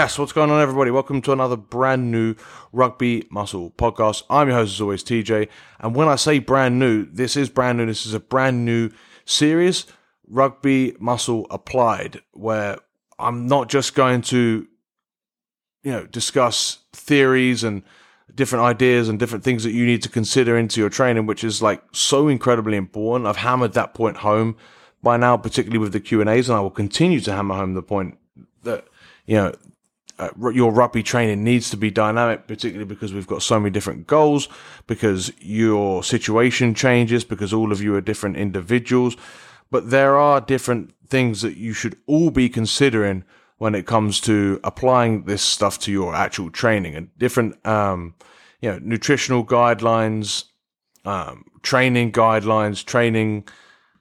Yes, what's going on, everybody? Welcome to another brand new Rugby Muscle podcast. I'm your host, as always, TJ. And when I say brand new, this is brand new. This is a brand new series, Rugby Muscle Applied, where I'm not just going to, you know, discuss theories and different ideas and different things that you need to consider into your training, which is like so incredibly important. I've hammered that point home by now, particularly with the Q and A's, and I will continue to hammer home the point that you know uh, your rugby training needs to be dynamic, particularly because we've got so many different goals, because your situation changes, because all of you are different individuals. But there are different things that you should all be considering when it comes to applying this stuff to your actual training and different, um, you know, nutritional guidelines, um, training guidelines, training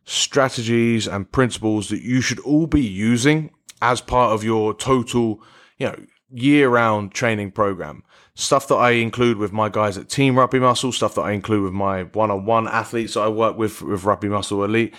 strategies and principles that you should all be using as part of your total, you know, year round training program. Stuff that I include with my guys at Team Rugby Muscle, stuff that I include with my one on one athletes that I work with with Rugby Muscle Elite.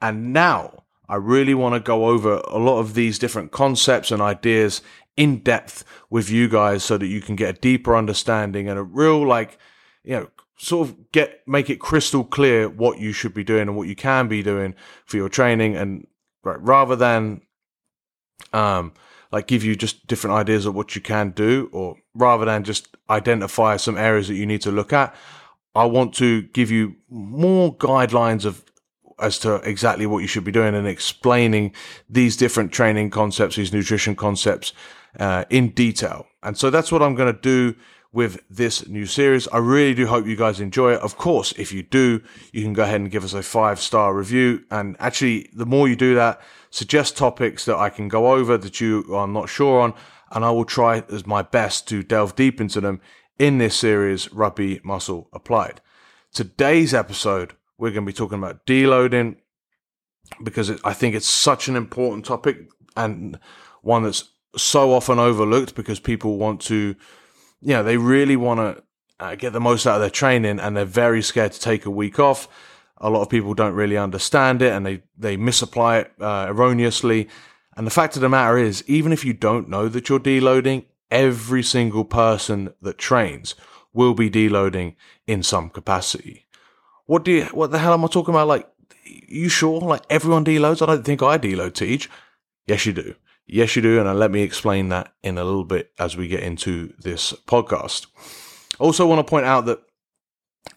And now I really want to go over a lot of these different concepts and ideas in depth with you guys so that you can get a deeper understanding and a real, like, you know, sort of get, make it crystal clear what you should be doing and what you can be doing for your training. And right, rather than, um, like give you just different ideas of what you can do, or rather than just identify some areas that you need to look at, I want to give you more guidelines of as to exactly what you should be doing and explaining these different training concepts, these nutrition concepts uh, in detail. And so that's what I'm going to do with this new series. I really do hope you guys enjoy it. Of course, if you do, you can go ahead and give us a five star review. And actually, the more you do that, suggest topics that I can go over that you are not sure on, and I will try as my best to delve deep into them in this series, Rugby Muscle Applied. Today's episode, we're going to be talking about deloading because it, I think it's such an important topic and one that's so often overlooked because people want to, you know, they really want to uh, get the most out of their training and they're very scared to take a week off a lot of people don't really understand it and they, they misapply it uh, erroneously. And the fact of the matter is, even if you don't know that you're deloading, every single person that trains will be deloading in some capacity. What do you, what the hell am I talking about? Like, you sure? Like everyone deloads? I don't think I deload TJ. Yes, you do. Yes, you do. And let me explain that in a little bit as we get into this podcast. Also want to point out that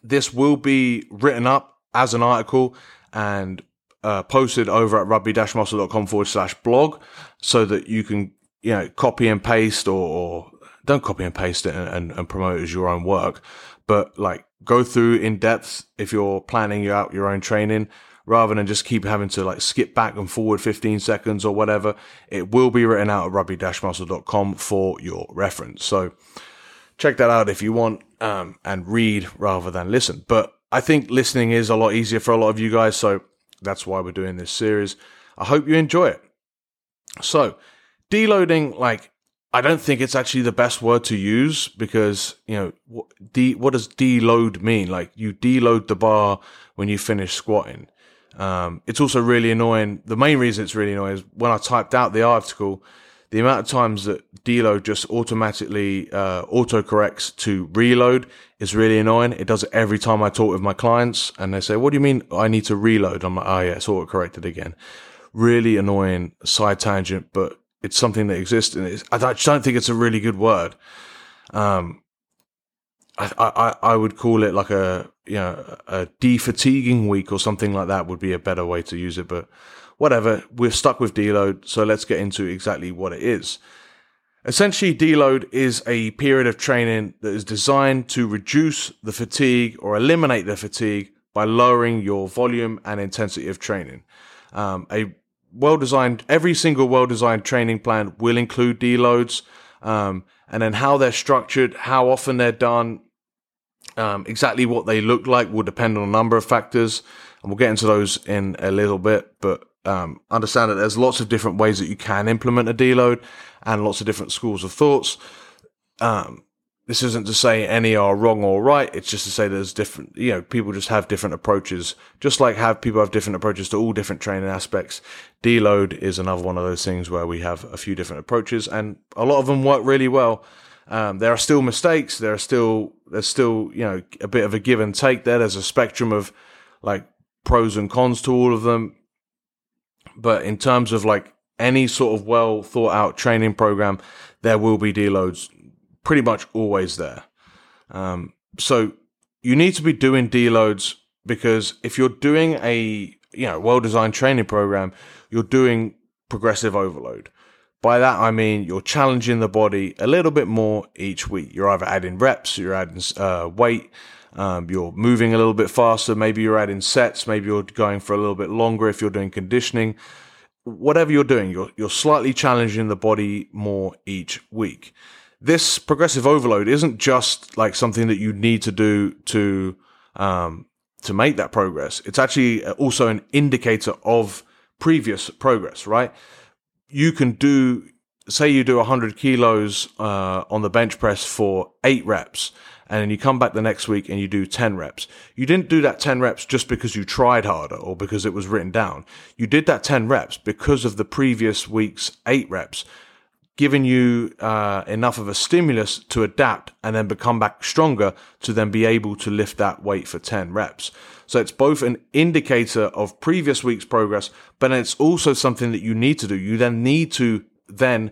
this will be written up as an article and uh, posted over at rugby-muscle.com forward slash blog so that you can, you know, copy and paste or, or don't copy and paste it and, and, and, promote it as your own work, but like go through in depth if you're planning out your own training rather than just keep having to like skip back and forward 15 seconds or whatever. It will be written out at rugby-muscle.com for your reference. So check that out if you want, um, and read rather than listen. But I think listening is a lot easier for a lot of you guys, so that's why we're doing this series. I hope you enjoy it. So, deloading, like, I don't think it's actually the best word to use because, you know, what, de- what does deload mean? Like, you deload the bar when you finish squatting. Um, it's also really annoying. The main reason it's really annoying is when I typed out the article, the amount of times that deload just automatically uh, auto corrects to reload is really annoying. It does it every time I talk with my clients, and they say, "What do you mean I need to reload?" I'm like, "Oh yeah, it's auto corrected again." Really annoying side tangent, but it's something that exists, and I just don't think it's a really good word. Um, I, I I would call it like a you know a defatiguing week or something like that would be a better way to use it, but whatever, we're stuck with deload, so let's get into exactly what it is. Essentially, deload is a period of training that is designed to reduce the fatigue or eliminate the fatigue by lowering your volume and intensity of training. Um, a well designed, every single well designed training plan will include deloads, um, and then how they're structured, how often they're done, um, exactly what they look like will depend on a number of factors, and we'll get into those in a little bit. But um, understand that there's lots of different ways that you can implement a deload and lots of different schools of thoughts. Um, this isn't to say any are wrong or right. It's just to say there's different, you know, people just have different approaches, just like have people have different approaches to all different training aspects. Deload is another one of those things where we have a few different approaches and a lot of them work really well. Um, there are still mistakes. There are still, there's still, you know, a bit of a give and take there. There's a spectrum of like pros and cons to all of them. But in terms of like any sort of well thought out training program, there will be deloads pretty much always there. Um, so you need to be doing deloads because if you're doing a you know well designed training program, you're doing progressive overload. By that I mean you're challenging the body a little bit more each week. You're either adding reps, you're adding uh, weight, um, you're moving a little bit faster. Maybe you're adding sets. Maybe you're going for a little bit longer if you're doing conditioning. Whatever you're doing, you're you're slightly challenging the body more each week this progressive overload isn't just like something that you need to do to um, to make that progress. It's actually also an indicator of previous progress, right? You can do, say, you do 100 kilos uh, on the bench press for eight reps, and then you come back the next week and you do 10 reps. You didn't do that 10 reps just because you tried harder or because it was written down. You did that 10 reps because of the previous week's eight reps giving you uh, enough of a stimulus to adapt and then become back stronger to then be able to lift that weight for 10 reps. So it's both an indicator of previous week's progress, but it's also something that you need to do. You then need to then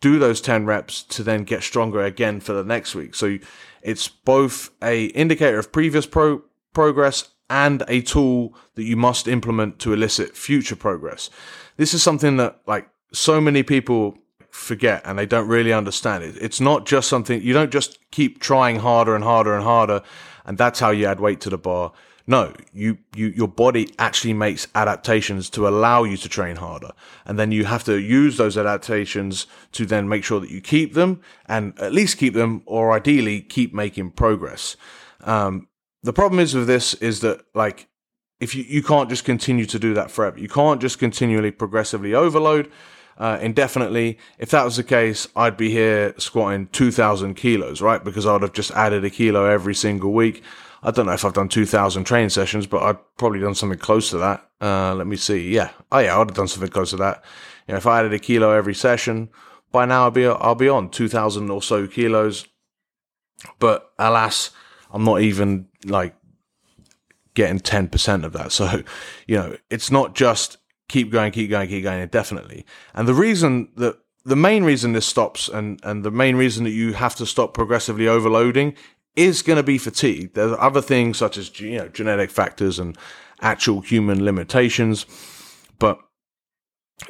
do those 10 reps to then get stronger again for the next week. So it's both a indicator of previous pro- progress and a tool that you must implement to elicit future progress. This is something that like so many people forget and they don't really understand it. It's not just something you don't just keep trying harder and harder and harder and that's how you add weight to the bar. No, you, you, your body actually makes adaptations to allow you to train harder. And then you have to use those adaptations to then make sure that you keep them and at least keep them or ideally keep making progress. Um, the problem is with this is that like, if you, you can't just continue to do that forever. You can't just continually progressively overload uh, indefinitely. If that was the case, I'd be here squatting 2,000 kilos, right? Because I'd have just added a kilo every single week. I don't know if I've done 2,000 training sessions, but I've probably done something close to that. Uh, let me see. Yeah. Oh, yeah, I'd have done something close to that. You know, if I added a kilo every session, by now I'll be, I'll be on 2,000 or so kilos. But alas, I'm not even like getting 10% of that. So, you know, it's not just keep going, keep going, keep going indefinitely. And the reason that the main reason this stops and, and the main reason that you have to stop progressively overloading is going to be fatigue. There's other things such as, you know, genetic factors and actual human limitations. But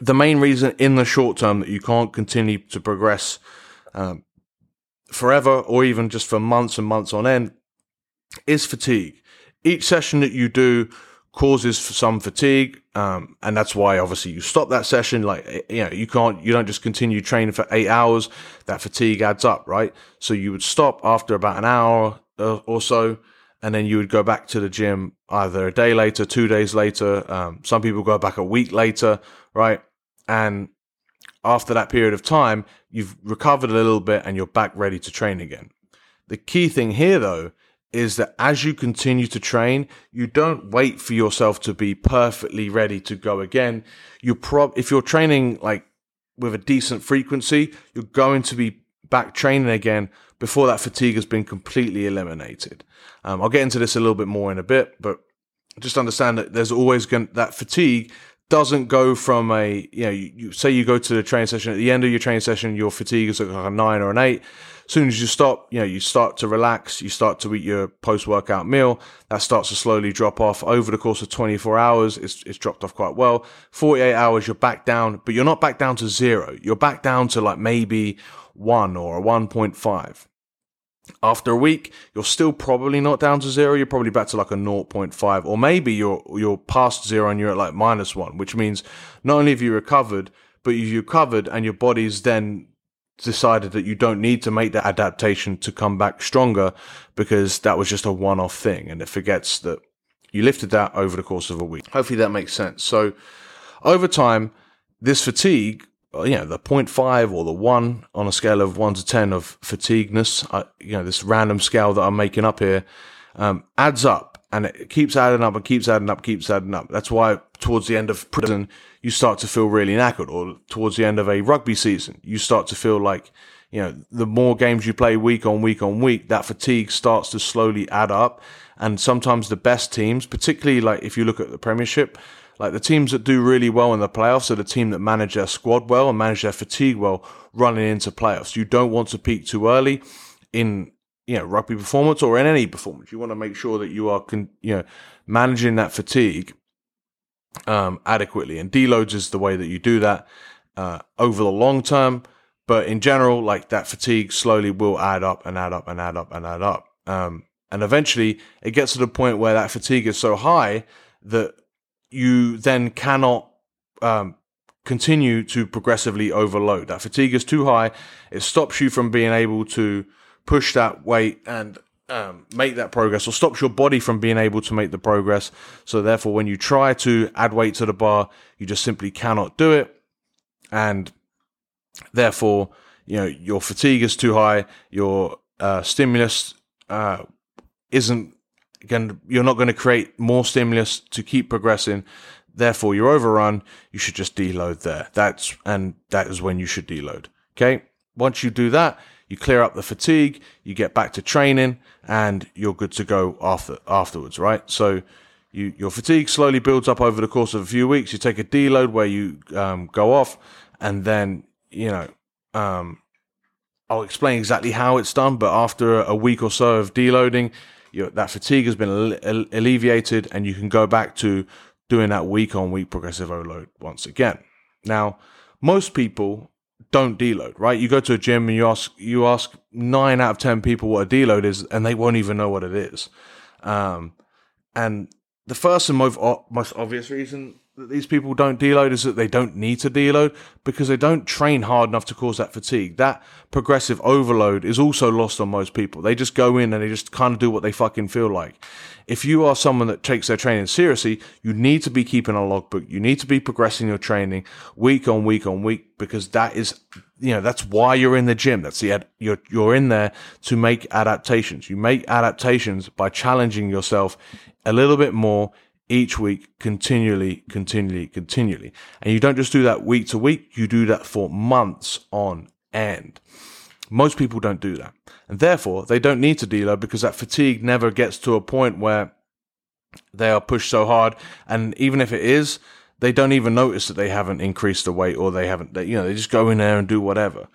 the main reason in the short term that you can't continue to progress um, forever or even just for months and months on end is fatigue. Each session that you do causes some fatigue. Um, and that's why obviously you stop that session. Like, eh, you know, you can't, you don't just continue training for eight hours. That fatigue adds up, right? So you would stop after about an hour uh, or so. And then you would go back to the gym either a day later, two days later. Um, some people go back a week later, right? And after that period of time, you've recovered a little bit and you're back ready to train again. The key thing here though is that as you continue to train, you don't wait for yourself to be perfectly ready to go again. You prob if you're training like with a decent frequency, you're going to be back training again before that fatigue has been completely eliminated. Um, I'll get into this a little bit more in a bit, but just understand that there's always going that fatigue doesn't go from a you know you, you, say you go to the training session at the end of your training session your fatigue is like a nine or an eight as soon as you stop, you know, you start to relax, you start to eat your post workout meal. That starts to slowly drop off over the course of 24 hours. It's, it's dropped off quite well. 48 hours, you're back down, but you're not back down to zero. You're back down to like maybe one or a 1.5. After a week, you're still probably not down to zero. You're probably back to like a 0.5, or maybe you're you're past zero and you're at like minus one, which means not only have you recovered, but you've recovered and your body's then decided that you don't need to make that adaptation to come back stronger because that was just a one off thing and it forgets that you lifted that over the course of a week. Hopefully that makes sense. So over time, this fatigue you know the 0.5 or the 1 on a scale of 1 to 10 of fatigueness uh, you know this random scale that i'm making up here um, adds up and it keeps adding up and keeps adding up keeps adding up. That's why towards the end of preseason you start to feel really knackered or towards the end of a rugby season you start to feel like you know the more games you play week on week on week that fatigue starts to slowly add up. And sometimes the best teams particularly like if you look at the premiership like the teams that do really well in the playoffs are the team that manage their squad well and manage their fatigue well running into playoffs. You don't want to peak too early in you know rugby performance or in any performance. You want to make sure that you are con- you know managing that fatigue um, adequately. And deloads is the way that you do that uh, over the long term. But in general, like that fatigue slowly will add up and add up and add up and add up. Um, and eventually it gets to the point where that fatigue is so high that you then cannot um, continue to progressively overload. That fatigue is too high. It stops you from being able to push that weight and um, make that progress, or stops your body from being able to make the progress. So therefore, when you try to add weight to the bar, you just simply cannot do it, and therefore, you know your fatigue is too high. Your uh, stimulus uh, isn't Again, you're not going to create more stimulus to keep progressing. Therefore, you're overrun. You should just deload there. That's, and that is when you should deload. Okay. Once you do that, you clear up the fatigue, you get back to training and you're good to go after, afterwards, right? So you, your fatigue slowly builds up over the course of a few weeks. You take a deload where you, um, go off and then, you know, um, I'll explain exactly how it's done, but after a week or so of deloading, that fatigue has been alleviated and you can go back to doing that week on week progressive overload once again. Now, most people don't deload, right? You go to a gym and you ask you ask nine out of ten people what a deload is, and they won't even know what it is. Um, and the first and most most obvious reason that these people don't deload is that they don't need to deload because they don't train hard enough to cause that fatigue. That progressive overload is also lost on most people. They just go in and they just kind of do what they fucking feel like. If you are someone that takes their training seriously, you need to be keeping a logbook. You need to be progressing your training week on week on week because that is, you know, that's why you're in the gym. That's the, ad- you're, you're in there to make adaptations. You make adaptations by challenging yourself a little bit more each week, continually, continually, continually. And you don't just do that week to week, you do that for months on end. Most people don't do that. And therefore, they don't need to deload because that fatigue never gets to a point where they are pushed so hard. And even if it is, they don't even notice that they haven't increased the weight or they haven't, they, you know, they just go in there and do whatever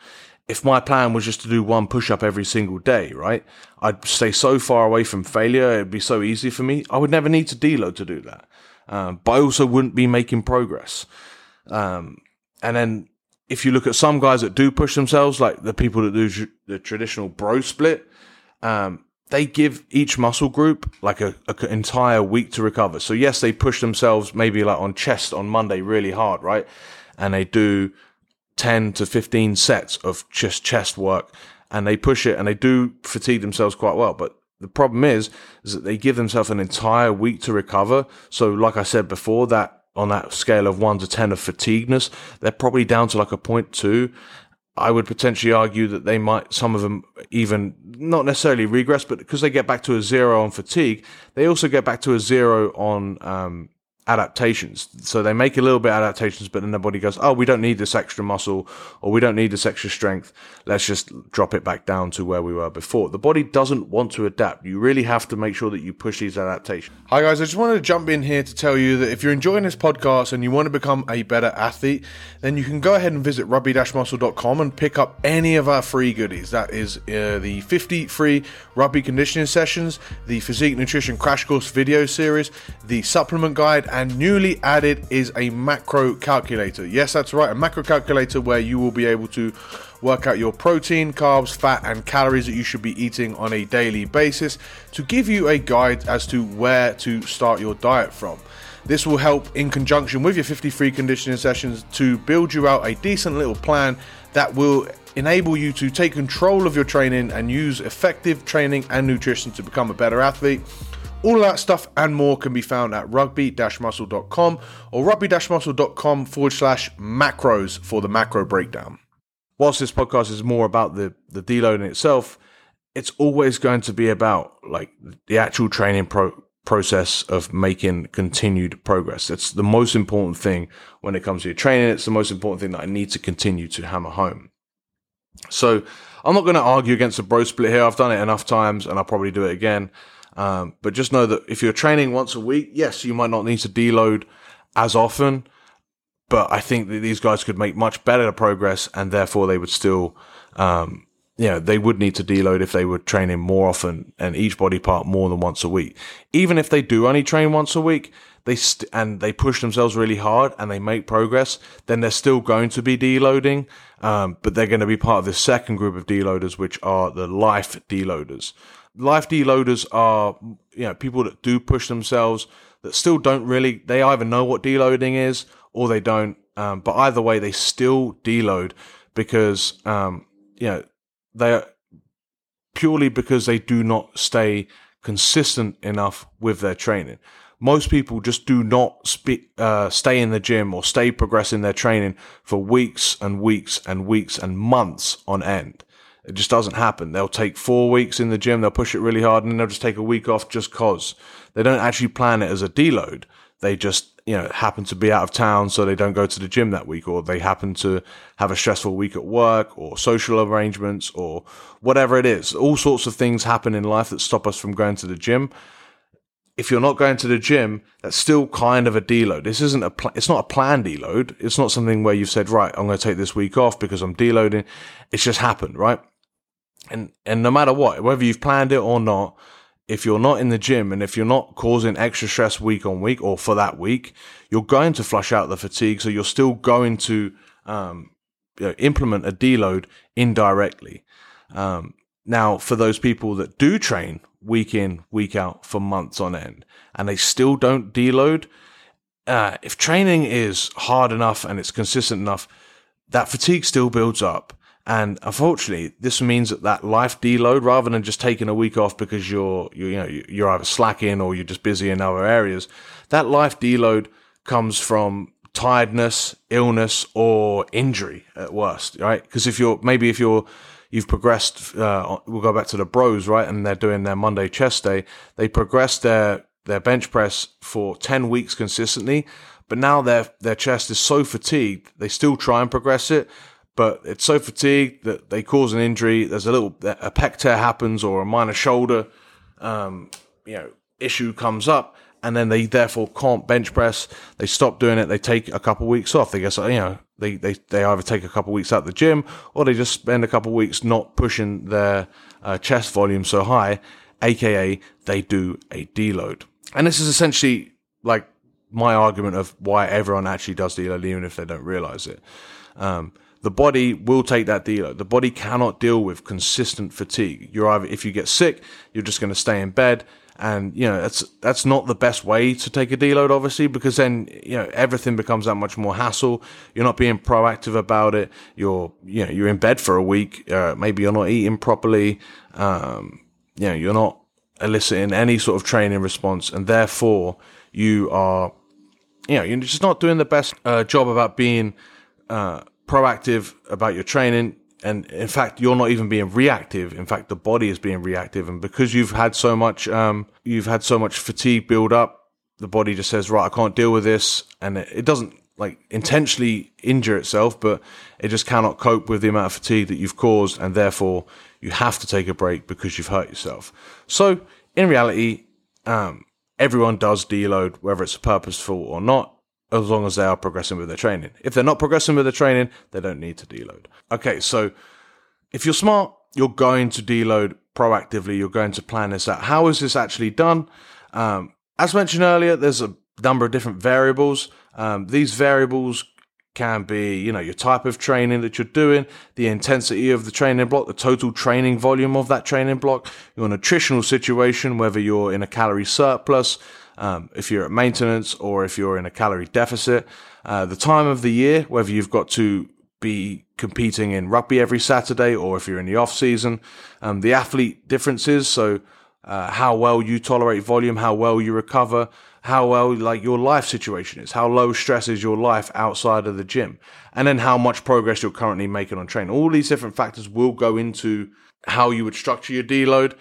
if my plan was just to do one push up every single day, right? I'd stay so far away from failure. It'd be so easy for me. I would never need to deload to do that. Um, but I also wouldn't be making progress. Um, and then if you look at some guys that do push themselves, like the people that do the traditional bro split, um, they give each muscle group like a, a, entire week to recover. So yes, they push themselves maybe like on chest on Monday really hard, right? And they do 10 to 15 sets of just chest work and they push it and they do fatigue themselves quite well. But the problem is, is that they give themselves an entire week to recover. So, like I said before, that on that scale of one to 10 of fatigueness, they're probably down to like a point two. I would potentially argue that they might, some of them even not necessarily regress, but because they get back to a zero on fatigue, they also get back to a zero on, um, adaptations. So they make a little bit of adaptations, but then the body goes, oh, we don't need this extra muscle or we don't need this extra strength. Let's just drop it back down to where we were before. The body doesn't want to adapt. You really have to make sure that you push these adaptations. Hi, guys. I just wanted to jump in here to tell you that if you're enjoying this podcast and you want to become a better athlete, then you can go ahead and visit rugby-muscle.com and pick up any of our free goodies. That is uh, the 50 free rugby conditioning sessions, the physique nutrition crash course video series, the supplement guide, and newly added is a macro calculator. Yes, that's right, a macro calculator where you will be able to work out your protein, carbs, fat, and calories that you should be eating on a daily basis to give you a guide as to where to start your diet from. This will help in conjunction with your 53 conditioning sessions to build you out a decent little plan that will enable you to take control of your training and use effective training and nutrition to become a better athlete All that stuff and more can be found at rugby-muscle.com or rugby-muscle.com forward slash macros for the macro breakdown. Whilst this podcast is more about the, the deloading itself, it's always going to be about like the actual training pro- process of making continued progress. It's the most important thing when it comes to your training. It's the most important thing that I need to continue to hammer home. So I'm not going to argue against the bro split here. I've done it enough times and I'll probably do it again. Um, but just know that if you're training once a week, yes, you might not need to deload as often, but I think that these guys could make much better progress and therefore they would still, um, you know, they would need to deload if they were training more often and each body part more than once a week. Even if they do only train once a week, they st- and they push themselves really hard and they make progress, then they're still going to be deloading. Um, but they're going to be part of the second group of deloaders, which are the life deloaders. Life deloaders are you know people that do push themselves that still don't really they either know what deloading is or they don't um, but either way they still deload because um, you know they are purely because they do not stay consistent enough with their training most people just do not spe- uh, stay in the gym or stay progressing their training for weeks and weeks and weeks and months on end it just doesn't happen. They'll take four weeks in the gym, they'll push it really hard, and then they'll just take a week off just cause. They don't actually plan it as a deload. They just, you know, happen to be out of town, so they don't go to the gym that week, or they happen to have a stressful week at work, or social arrangements, or whatever it is. All sorts of things happen in life that stop us from going to the gym if you're not going to the gym, that's still kind of a deload. This isn't a pl- it's not a planned deload. It's not something where you've said, right, I'm going to take this week off because I'm deloading. It's just happened, right? And and no matter what, whether you've planned it or not, if you're not in the gym and if you're not causing extra stress week on week or for that week, you're going to flush out the fatigue. So you're still going to um, you know, implement a deload indirectly. Um, now, for those people that do train week in, week out for months on end, and they still don't deload, uh, if training is hard enough and it's consistent enough, that fatigue still builds up. And unfortunately, this means that that life deload, rather than just taking a week off because you're, you know, you're either slacking or you're just busy in other areas, that life deload comes from tiredness, illness, or injury at worst, right? Because if you're, maybe if you're, you've progressed, uh, we'll go back to the bros, right? And they're doing their Monday chest day. They progressed their, their bench press for 10 weeks consistently, but now their, their chest is so fatigued, they still try and progress it, but it's so fatigued that they cause an injury. There's a little a pec tear happens or a minor shoulder, um, you know, issue comes up, and then they therefore can't bench press. They stop doing it. They take a couple of weeks off. They guess you know they they they either take a couple weeks out the gym or they just spend a couple weeks not pushing their uh, chest volume so high, aka they do a deload. And this is essentially like my argument of why everyone actually does deload even if they don't realize it. Um, the body will take that deload. The body cannot deal with consistent fatigue. You're either, if you get sick, you're just going to stay in bed. And, you know, that's, that's not the best way to take a deload, obviously, because then, you know, everything becomes that much more hassle. You're not being proactive about it. You're, you know, you're in bed for a week. Uh, maybe you're not eating properly. Um, you know, you're not eliciting any sort of training response. And therefore you are, you know, you're just not doing the best uh, job about being, uh, proactive about your training. And in fact, you're not even being reactive. In fact, the body is being reactive. And because you've had so much, um, you've had so much fatigue build up, the body just says, right, I can't deal with this. And it, doesn't like intentionally injure itself, but it just cannot cope with the amount of fatigue that you've caused. And therefore you have to take a break because you've hurt yourself. So in reality, um, everyone does deload, whether it's purposeful or not as long as they are progressing with their training. If they're not progressing with their training, they don't need to deload. Okay, so if you're smart, you're going to deload proactively. You're going to plan this out. How is this actually done? Um, as mentioned earlier, there's a number of different variables. Um, these variables can be, you know, your type of training that you're doing, the intensity of the training block, the total training volume of that training block, your nutritional situation, whether you're in a calorie surplus, um, if you're at maintenance or if you're in a calorie deficit, uh, the time of the year, whether you've got to be competing in rugby every Saturday or if you're in the off season, um, the athlete differences. So, uh, how well you tolerate volume, how well you recover, how well like your life situation is, how low stress is your life outside of the gym, and then how much progress you're currently making on training. All these different factors will go into how you would structure your deload.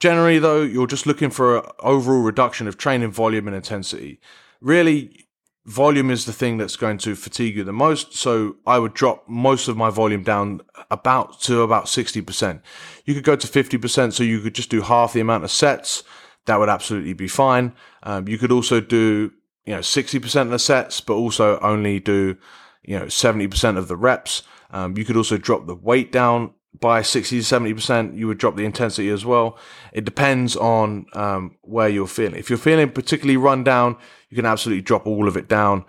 Generally, though, you're just looking for an overall reduction of training volume and intensity. Really, volume is the thing that's going to fatigue you the most. So I would drop most of my volume down about to about 60%. You could go to 50%. So you could just do half the amount of sets. That would absolutely be fine. Um, you could also do, you know, 60% of the sets, but also only do, you know, 70% of the reps. Um, you could also drop the weight down by 60 to 70%, you would drop the intensity as well. It depends on um, where you're feeling. If you're feeling particularly run down, you can absolutely drop all of it down.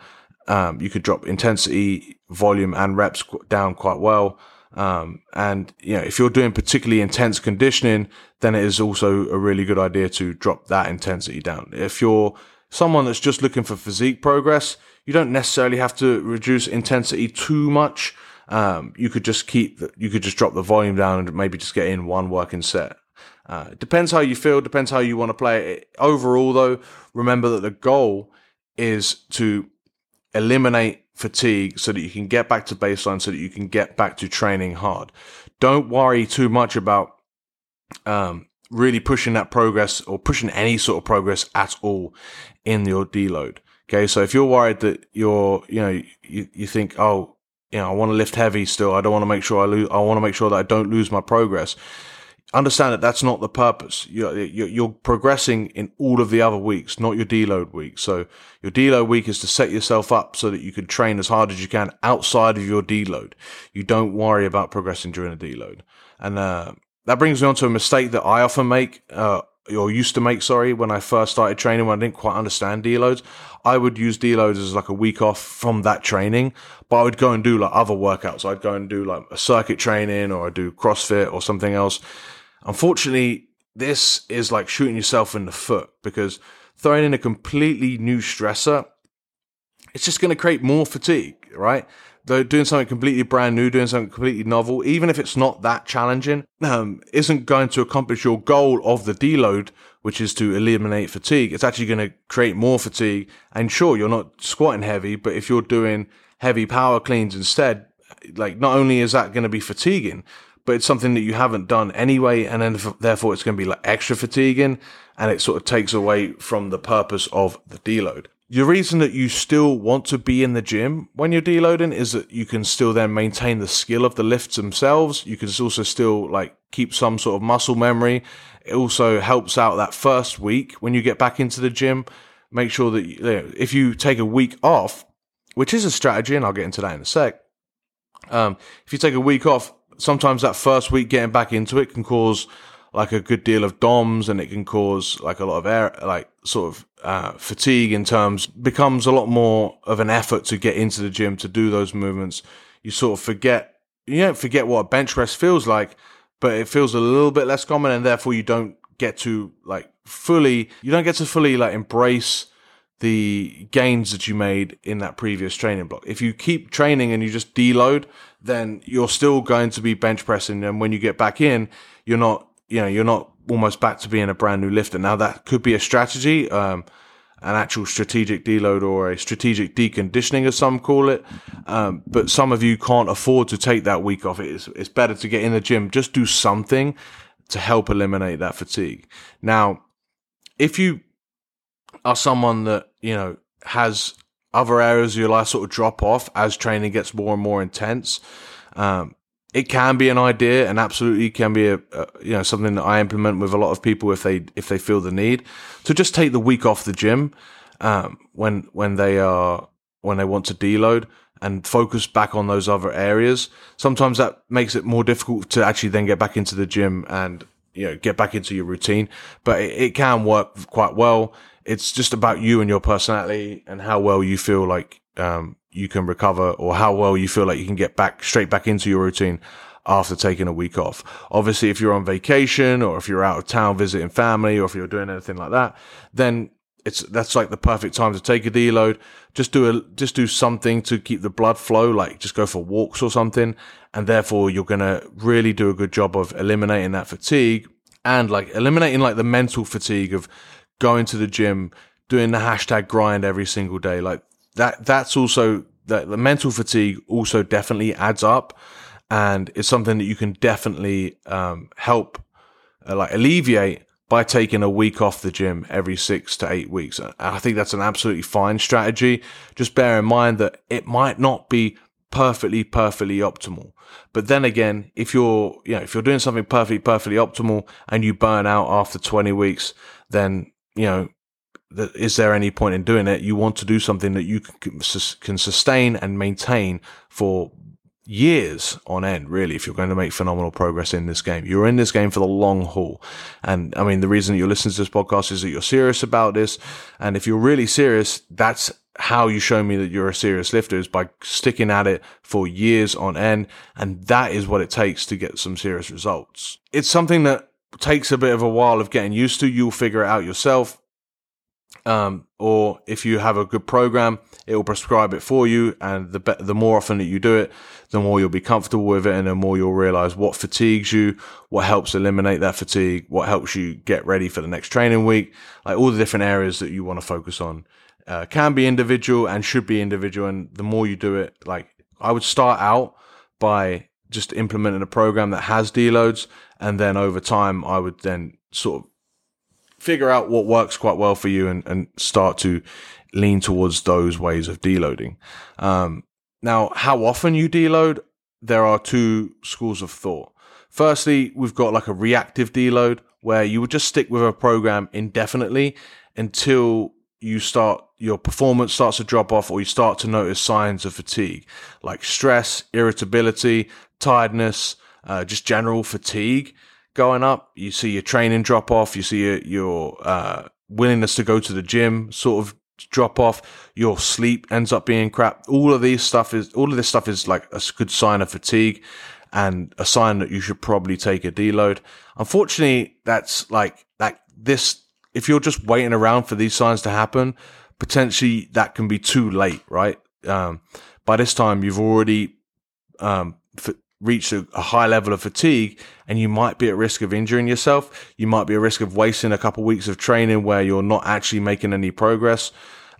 Um, you could drop intensity, volume, and reps down quite well. Um, and you know, if you're doing particularly intense conditioning, then it is also a really good idea to drop that intensity down. If you're someone that's just looking for physique progress, you don't necessarily have to reduce intensity too much. Um, you could just keep, the, you could just drop the volume down and maybe just get in one working set. Uh, depends how you feel, depends how you want to play it. Overall, though, remember that the goal is to eliminate fatigue so that you can get back to baseline, so that you can get back to training hard. Don't worry too much about um, really pushing that progress or pushing any sort of progress at all in your deload. Okay, so if you're worried that you're, you know, you, you think, oh, you know, I want to lift heavy still. I don't want to make sure I lose. I want to make sure that I don't lose my progress. Understand that that's not the purpose. You're, you're, progressing in all of the other weeks, not your deload week. So your deload week is to set yourself up so that you can train as hard as you can outside of your deload. You don't worry about progressing during a deload. And, uh, that brings me on to a mistake that I often make, uh, or used to make, sorry, when I first started training when I didn't quite understand deloads. I would use deloads as like a week off from that training, but I would go and do like other workouts. I'd go and do like a circuit training or I'd do CrossFit or something else. Unfortunately, this is like shooting yourself in the foot because throwing in a completely new stressor, it's just going to create more fatigue, right? Though doing something completely brand new, doing something completely novel, even if it's not that challenging, um, isn't going to accomplish your goal of the deload, which is to eliminate fatigue. It's actually going to create more fatigue. And sure, you're not squatting heavy, but if you're doing heavy power cleans instead, like not only is that going to be fatiguing, but it's something that you haven't done anyway. And then therefore it's going to be like extra fatiguing and it sort of takes away from the purpose of the deload. The reason that you still want to be in the gym when you're deloading is that you can still then maintain the skill of the lifts themselves. You can also still like keep some sort of muscle memory. It also helps out that first week when you get back into the gym. Make sure that you know, if you take a week off, which is a strategy, and I'll get into that in a sec. Um, if you take a week off, sometimes that first week getting back into it can cause like a good deal of DOMs and it can cause like a lot of air, like sort of uh, fatigue in terms becomes a lot more of an effort to get into the gym to do those movements. You sort of forget, you don't forget what a bench press feels like, but it feels a little bit less common and therefore you don't get to like fully, you don't get to fully like embrace the gains that you made in that previous training block. If you keep training and you just deload, then you're still going to be bench pressing. And when you get back in, you're not you know, you're not almost back to being a brand new lifter. Now that could be a strategy, um, an actual strategic deload or a strategic deconditioning, as some call it. Um, but some of you can't afford to take that week off. It's, it's better to get in the gym, just do something to help eliminate that fatigue. Now, if you are someone that, you know, has other areas of your life sort of drop off as training gets more and more intense, um, it can be an idea and absolutely can be a, a, you know something that I implement with a lot of people if they if they feel the need to just take the week off the gym um, when when they are when they want to deload and focus back on those other areas. Sometimes that makes it more difficult to actually then get back into the gym and you know get back into your routine, but it, it can work quite well. It's just about you and your personality and how well you feel like um, you can recover or how well you feel like you can get back straight back into your routine after taking a week off. Obviously, if you're on vacation or if you're out of town visiting family or if you're doing anything like that, then it's that's like the perfect time to take a deload. Just do a just do something to keep the blood flow, like just go for walks or something, and therefore you're gonna really do a good job of eliminating that fatigue and like eliminating like the mental fatigue of going to the gym, doing the hashtag grind every single day. Like that, that's also that the mental fatigue also definitely adds up and it's something that you can definitely um, help uh, like alleviate by taking a week off the gym every six to eight weeks. I think that's an absolutely fine strategy. Just bear in mind that it might not be perfectly, perfectly optimal. But then again, if you're, you know, if you're doing something perfectly, perfectly optimal and you burn out after 20 weeks, then, you know, is there any point in doing it? You want to do something that you can, can sustain and maintain for years on end, really, if you're going to make phenomenal progress in this game. You're in this game for the long haul. And I mean, the reason that you're listening to this podcast is that you're serious about this. And if you're really serious, that's how you show me that you're a serious lifter is by sticking at it for years on end. And that is what it takes to get some serious results. It's something that takes a bit of a while of getting used to. You'll figure it out yourself. Um, or if you have a good program, it will prescribe it for you. And the be- the more often that you do it, the more you'll be comfortable with it, and the more you'll realize what fatigues you, what helps eliminate that fatigue, what helps you get ready for the next training week, like all the different areas that you want to focus on. Uh, can be individual and should be individual, and the more you do it, like I would start out by just implementing a program that has deloads, and then over time, I would then sort of figure out what works quite well for you and, and start to lean towards those ways of deloading. Um, now, how often you deload, there are two schools of thought. Firstly, we've got like a reactive deload where you would just stick with a program indefinitely until you start your performance starts to drop off or you start to notice signs of fatigue like stress, irritability, tiredness, uh, just general fatigue going up. You see your training drop off. You see your, your uh, willingness to go to the gym sort of drop off. Your sleep ends up being crap. All of these stuff is all of this stuff is like a good sign of fatigue and a sign that you should probably take a deload. Unfortunately, that's like like this. If you're just waiting around for these signs to happen, potentially that can be too late, right? Um, by this time, you've already um, reach a, a, high level of fatigue and you might be at risk of injuring yourself. You might be at risk of wasting a couple weeks of training where you're not actually making any progress.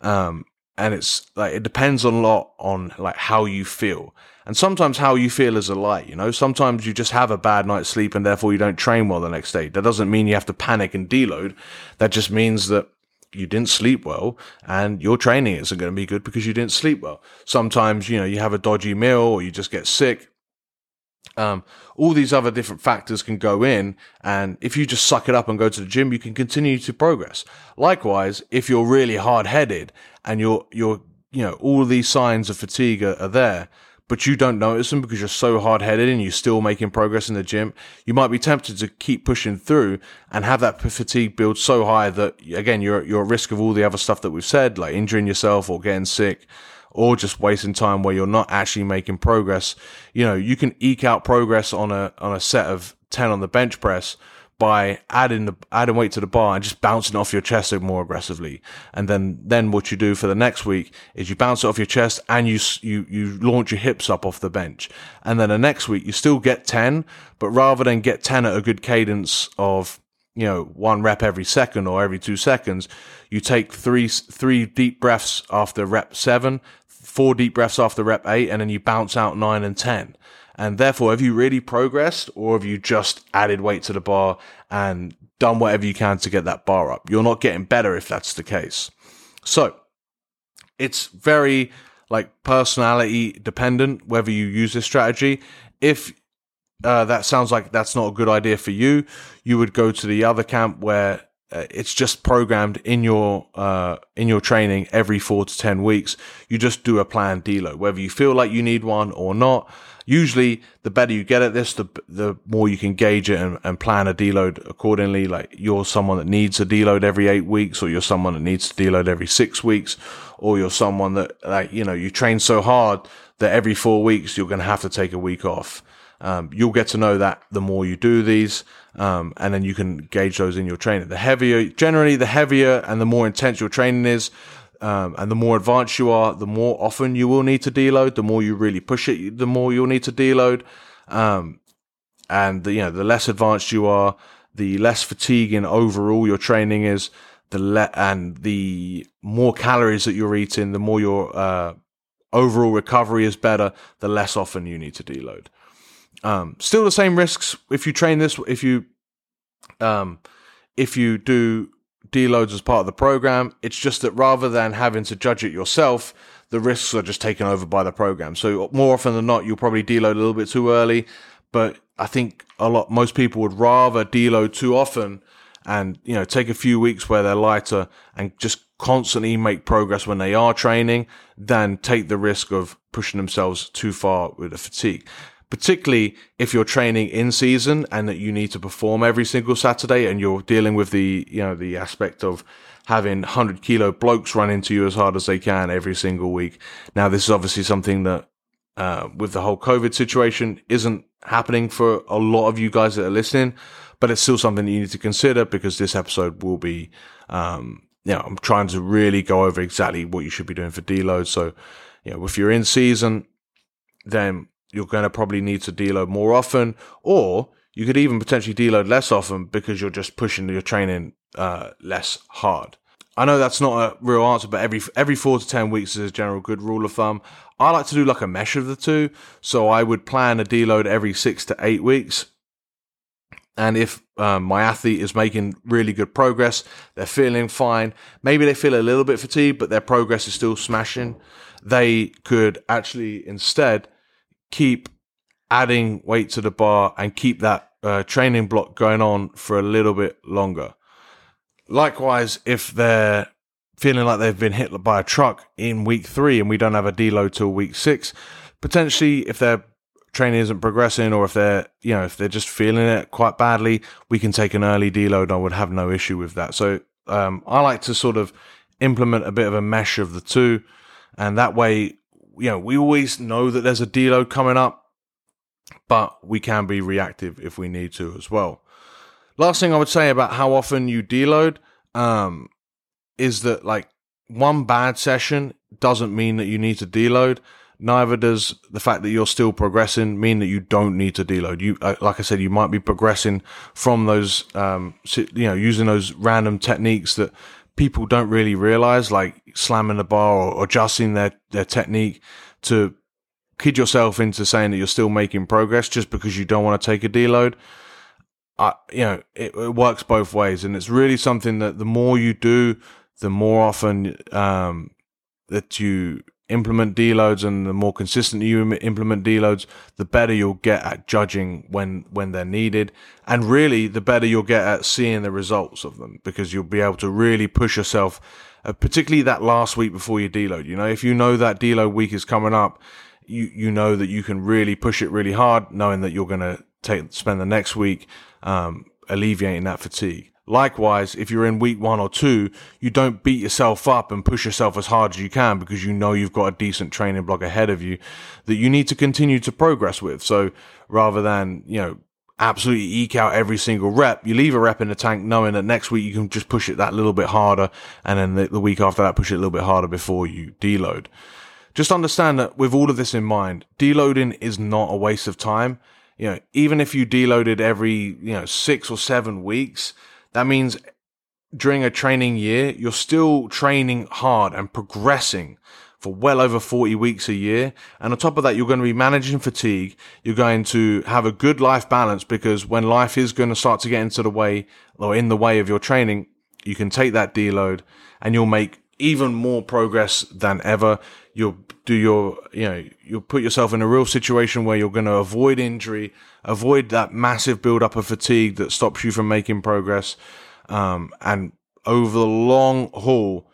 Um, and it's like, it depends a lot on like how you feel. And sometimes how you feel is a lie, you know, sometimes you just have a bad night's sleep and therefore you don't train well the next day. That doesn't mean you have to panic and deload. That just means that you didn't sleep well and your training isn't going to be good because you didn't sleep well. Sometimes, you know, you have a dodgy meal or you just get sick um, all these other different factors can go in, and if you just suck it up and go to the gym, you can continue to progress. Likewise, if you're really hard headed and you're you're you know all these signs of fatigue are, are there, but you don't notice them because you're so hard headed and you're still making progress in the gym, you might be tempted to keep pushing through and have that fatigue build so high that again you're you're at risk of all the other stuff that we've said, like injuring yourself or getting sick or just wasting time where you're not actually making progress. You know, you can eke out progress on a on a set of 10 on the bench press by adding the adding weight to the bar and just bouncing off your chest more aggressively. And then then what you do for the next week is you bounce it off your chest and you you you launch your hips up off the bench. And then the next week you still get 10, but rather than get 10 at a good cadence of you know one rep every second or every 2 seconds, you take three three deep breaths after rep 7, four deep breaths after rep eight, and then you bounce out nine and 10. And therefore, have you really progressed or have you just added weight to the bar and done whatever you can to get that bar up? You're not getting better if that's the case. So it's very like personality dependent whether you use this strategy. If uh, that sounds like that's not a good idea for you, you would go to the other camp where it's just programmed in your uh, in your training every four to ten weeks. You just do a planned deload, whether you feel like you need one or not. Usually, the better you get at this, the the more you can gauge it and, and plan a deload accordingly. Like you're someone that needs a deload every eight weeks, or you're someone that needs to deload every six weeks, or you're someone that like you know you train so hard that every four weeks you're going to have to take a week off. Um, you'll get to know that the more you do these, um, and then you can gauge those in your training. The heavier, generally, the heavier and the more intense your training is, um, and the more advanced you are, the more often you will need to deload. The more you really push it, the more you'll need to deload. Um, and the, you know, the less advanced you are, the less fatiguing overall your training is, the le- and the more calories that you're eating, the more your uh, overall recovery is better, the less often you need to deload. Um, still the same risks if you train this. If you um, if you do deloads as part of the program, it's just that rather than having to judge it yourself, the risks are just taken over by the program. So more often than not, you'll probably deload a little bit too early. But I think a lot most people would rather deload too often and you know take a few weeks where they're lighter and just constantly make progress when they are training than take the risk of pushing themselves too far with the fatigue particularly if you're training in season and that you need to perform every single Saturday and you're dealing with the, you know, the aspect of having 100 kilo blokes run into you as hard as they can every single week. Now, this is obviously something that, uh, with the whole COVID situation isn't happening for a lot of you guys that are listening, but it's still something that you need to consider because this episode will be, um, you know, I'm trying to really go over exactly what you should be doing for deload. So, you know, if you're in season, then you're going to probably need to deload more often, or you could even potentially deload less often because you're just pushing your training uh, less hard. I know that's not a real answer, but every every four to ten weeks is a general good rule of thumb. I like to do like a mesh of the two, so I would plan a deload every six to eight weeks. And if um, my athlete is making really good progress, they're feeling fine. Maybe they feel a little bit fatigued, but their progress is still smashing. They could actually instead keep adding weight to the bar and keep that uh, training block going on for a little bit longer. Likewise, if they're feeling like they've been hit by a truck in week three and we don't have a deload till week six, potentially if their training isn't progressing or if they're, you know, if they're just feeling it quite badly, we can take an early deload. I would have no issue with that. So um, I like to sort of implement a bit of a mesh of the two. And that way you know, we always know that there's a deload coming up, but we can be reactive if we need to as well. Last thing I would say about how often you deload um, is that like one bad session doesn't mean that you need to deload. Neither does the fact that you're still progressing mean that you don't need to deload. You, uh, like I said, you might be progressing from those, um, you know, using those random techniques that people don't really realize, like slamming the bar or adjusting their, their technique to kid yourself into saying that you're still making progress just because you don't want to take a deload. I, you know, it, it, works both ways, and it's really something that the more you do, the more often um, that you implement deloads and the more consistently you implement deloads, the better you'll get at judging when, when they're needed. And really, the better you'll get at seeing the results of them because you'll be able to really push yourself, uh, particularly that last week before you deload. You know, if you know that deload week is coming up, you, you know that you can really push it really hard, knowing that you're going to take, spend the next week, um, alleviating that fatigue. Likewise, if you're in week one or two, you don't beat yourself up and push yourself as hard as you can because you know you've got a decent training block ahead of you that you need to continue to progress with. So rather than, you know, absolutely eke out every single rep, you leave a rep in the tank knowing that next week you can just push it that little bit harder. And then the, the week after that, push it a little bit harder before you deload. Just understand that with all of this in mind, deloading is not a waste of time. You know, even if you deloaded every, you know, six or seven weeks, that means during a training year, you're still training hard and progressing for well over 40 weeks a year. And on top of that, you're going to be managing fatigue. You're going to have a good life balance because when life is going to start to get into the way or in the way of your training, you can take that deload and you'll make even more progress than ever. You'll do your, you know, you'll put yourself in a real situation where you're going to avoid injury, avoid that massive buildup of fatigue that stops you from making progress, um, and over the long haul,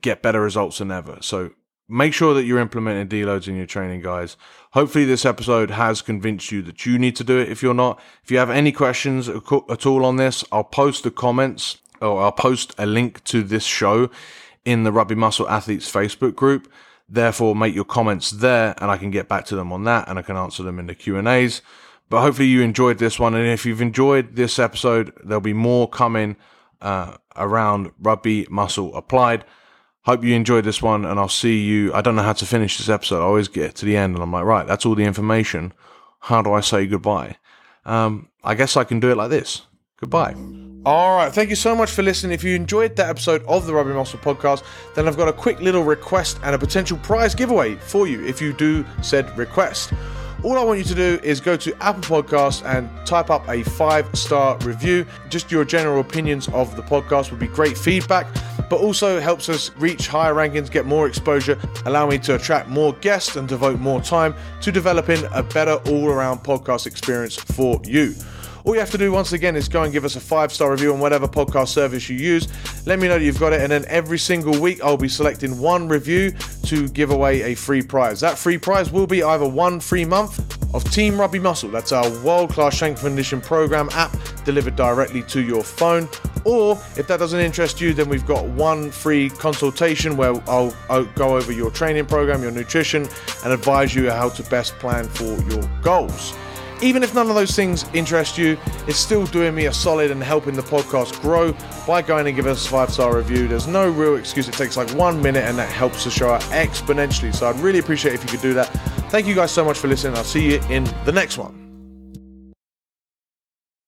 get better results than ever. So make sure that you're implementing deloads in your training, guys. Hopefully, this episode has convinced you that you need to do it. If you're not, if you have any questions at all on this, I'll post the comments or I'll post a link to this show in the Rugby Muscle Athletes Facebook group. Therefore, make your comments there and I can get back to them on that and I can answer them in the Q&As. But hopefully you enjoyed this one. And if you've enjoyed this episode, there'll be more coming uh, around rugby muscle applied. Hope you enjoyed this one and I'll see you. I don't know how to finish this episode. I always get to the end and I'm like, right, that's all the information. How do I say goodbye? Um, I guess I can do it like this. Goodbye. All right, thank you so much for listening. If you enjoyed that episode of the Rugby Muscle podcast, then I've got a quick little request and a potential prize giveaway for you if you do said request. All I want you to do is go to Apple Podcasts and type up a five star review. Just your general opinions of the podcast would be great feedback, but also helps us reach higher rankings, get more exposure, allow me to attract more guests and devote more time to developing a better all around podcast experience for you. All you have to do once again is go and give us a five star review on whatever podcast service you use. Let me know that you've got it, and then every single week I'll be selecting one review to give away a free prize. That free prize will be either one free month of Team Rugby Muscle, that's our world class strength condition program app delivered directly to your phone. Or if that doesn't interest you, then we've got one free consultation where I'll, I'll, go over your training program, your nutrition, and advise you how to best plan for your goals. Even if none of those things interest you, it's still doing me a solid and helping the podcast grow by going and giving us a five star review. There's no real excuse. It takes like one minute and that helps the show out exponentially. So I'd really appreciate if you could do that. Thank you guys so much for listening. I'll see you in the next one.